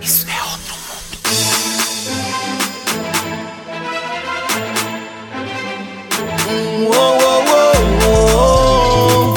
Isso é outro mundo. Uou, uou, uou, uou.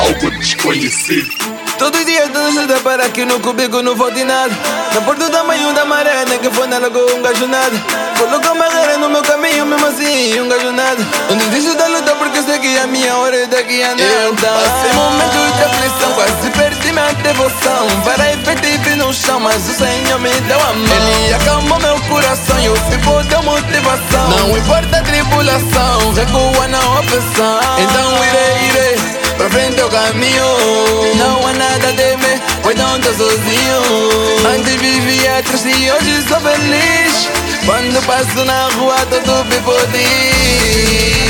Algo desconhecido. Todo dia dando ajuda para que no cubico não volte nada Na porta do tamanho da maré, nem que foi nela com um gajo nada Coloca uma guerra no meu caminho, mesmo assim, um gajo nada Não desisto da luta porque sei que a minha hora é daqui a nada. Passei momentos de aflição, quase perdi minha devoção. Para efetivo no chão, mas o Senhor me deu a mão. Ele acalmou meu coração e o fico deu motivação. Não importa a tribulação, recua na opressão. Então irei, irei Pra frente eu caminho sozinho. Antes vivia triste e hoje sou feliz. Quando passo na rua todo vivo diz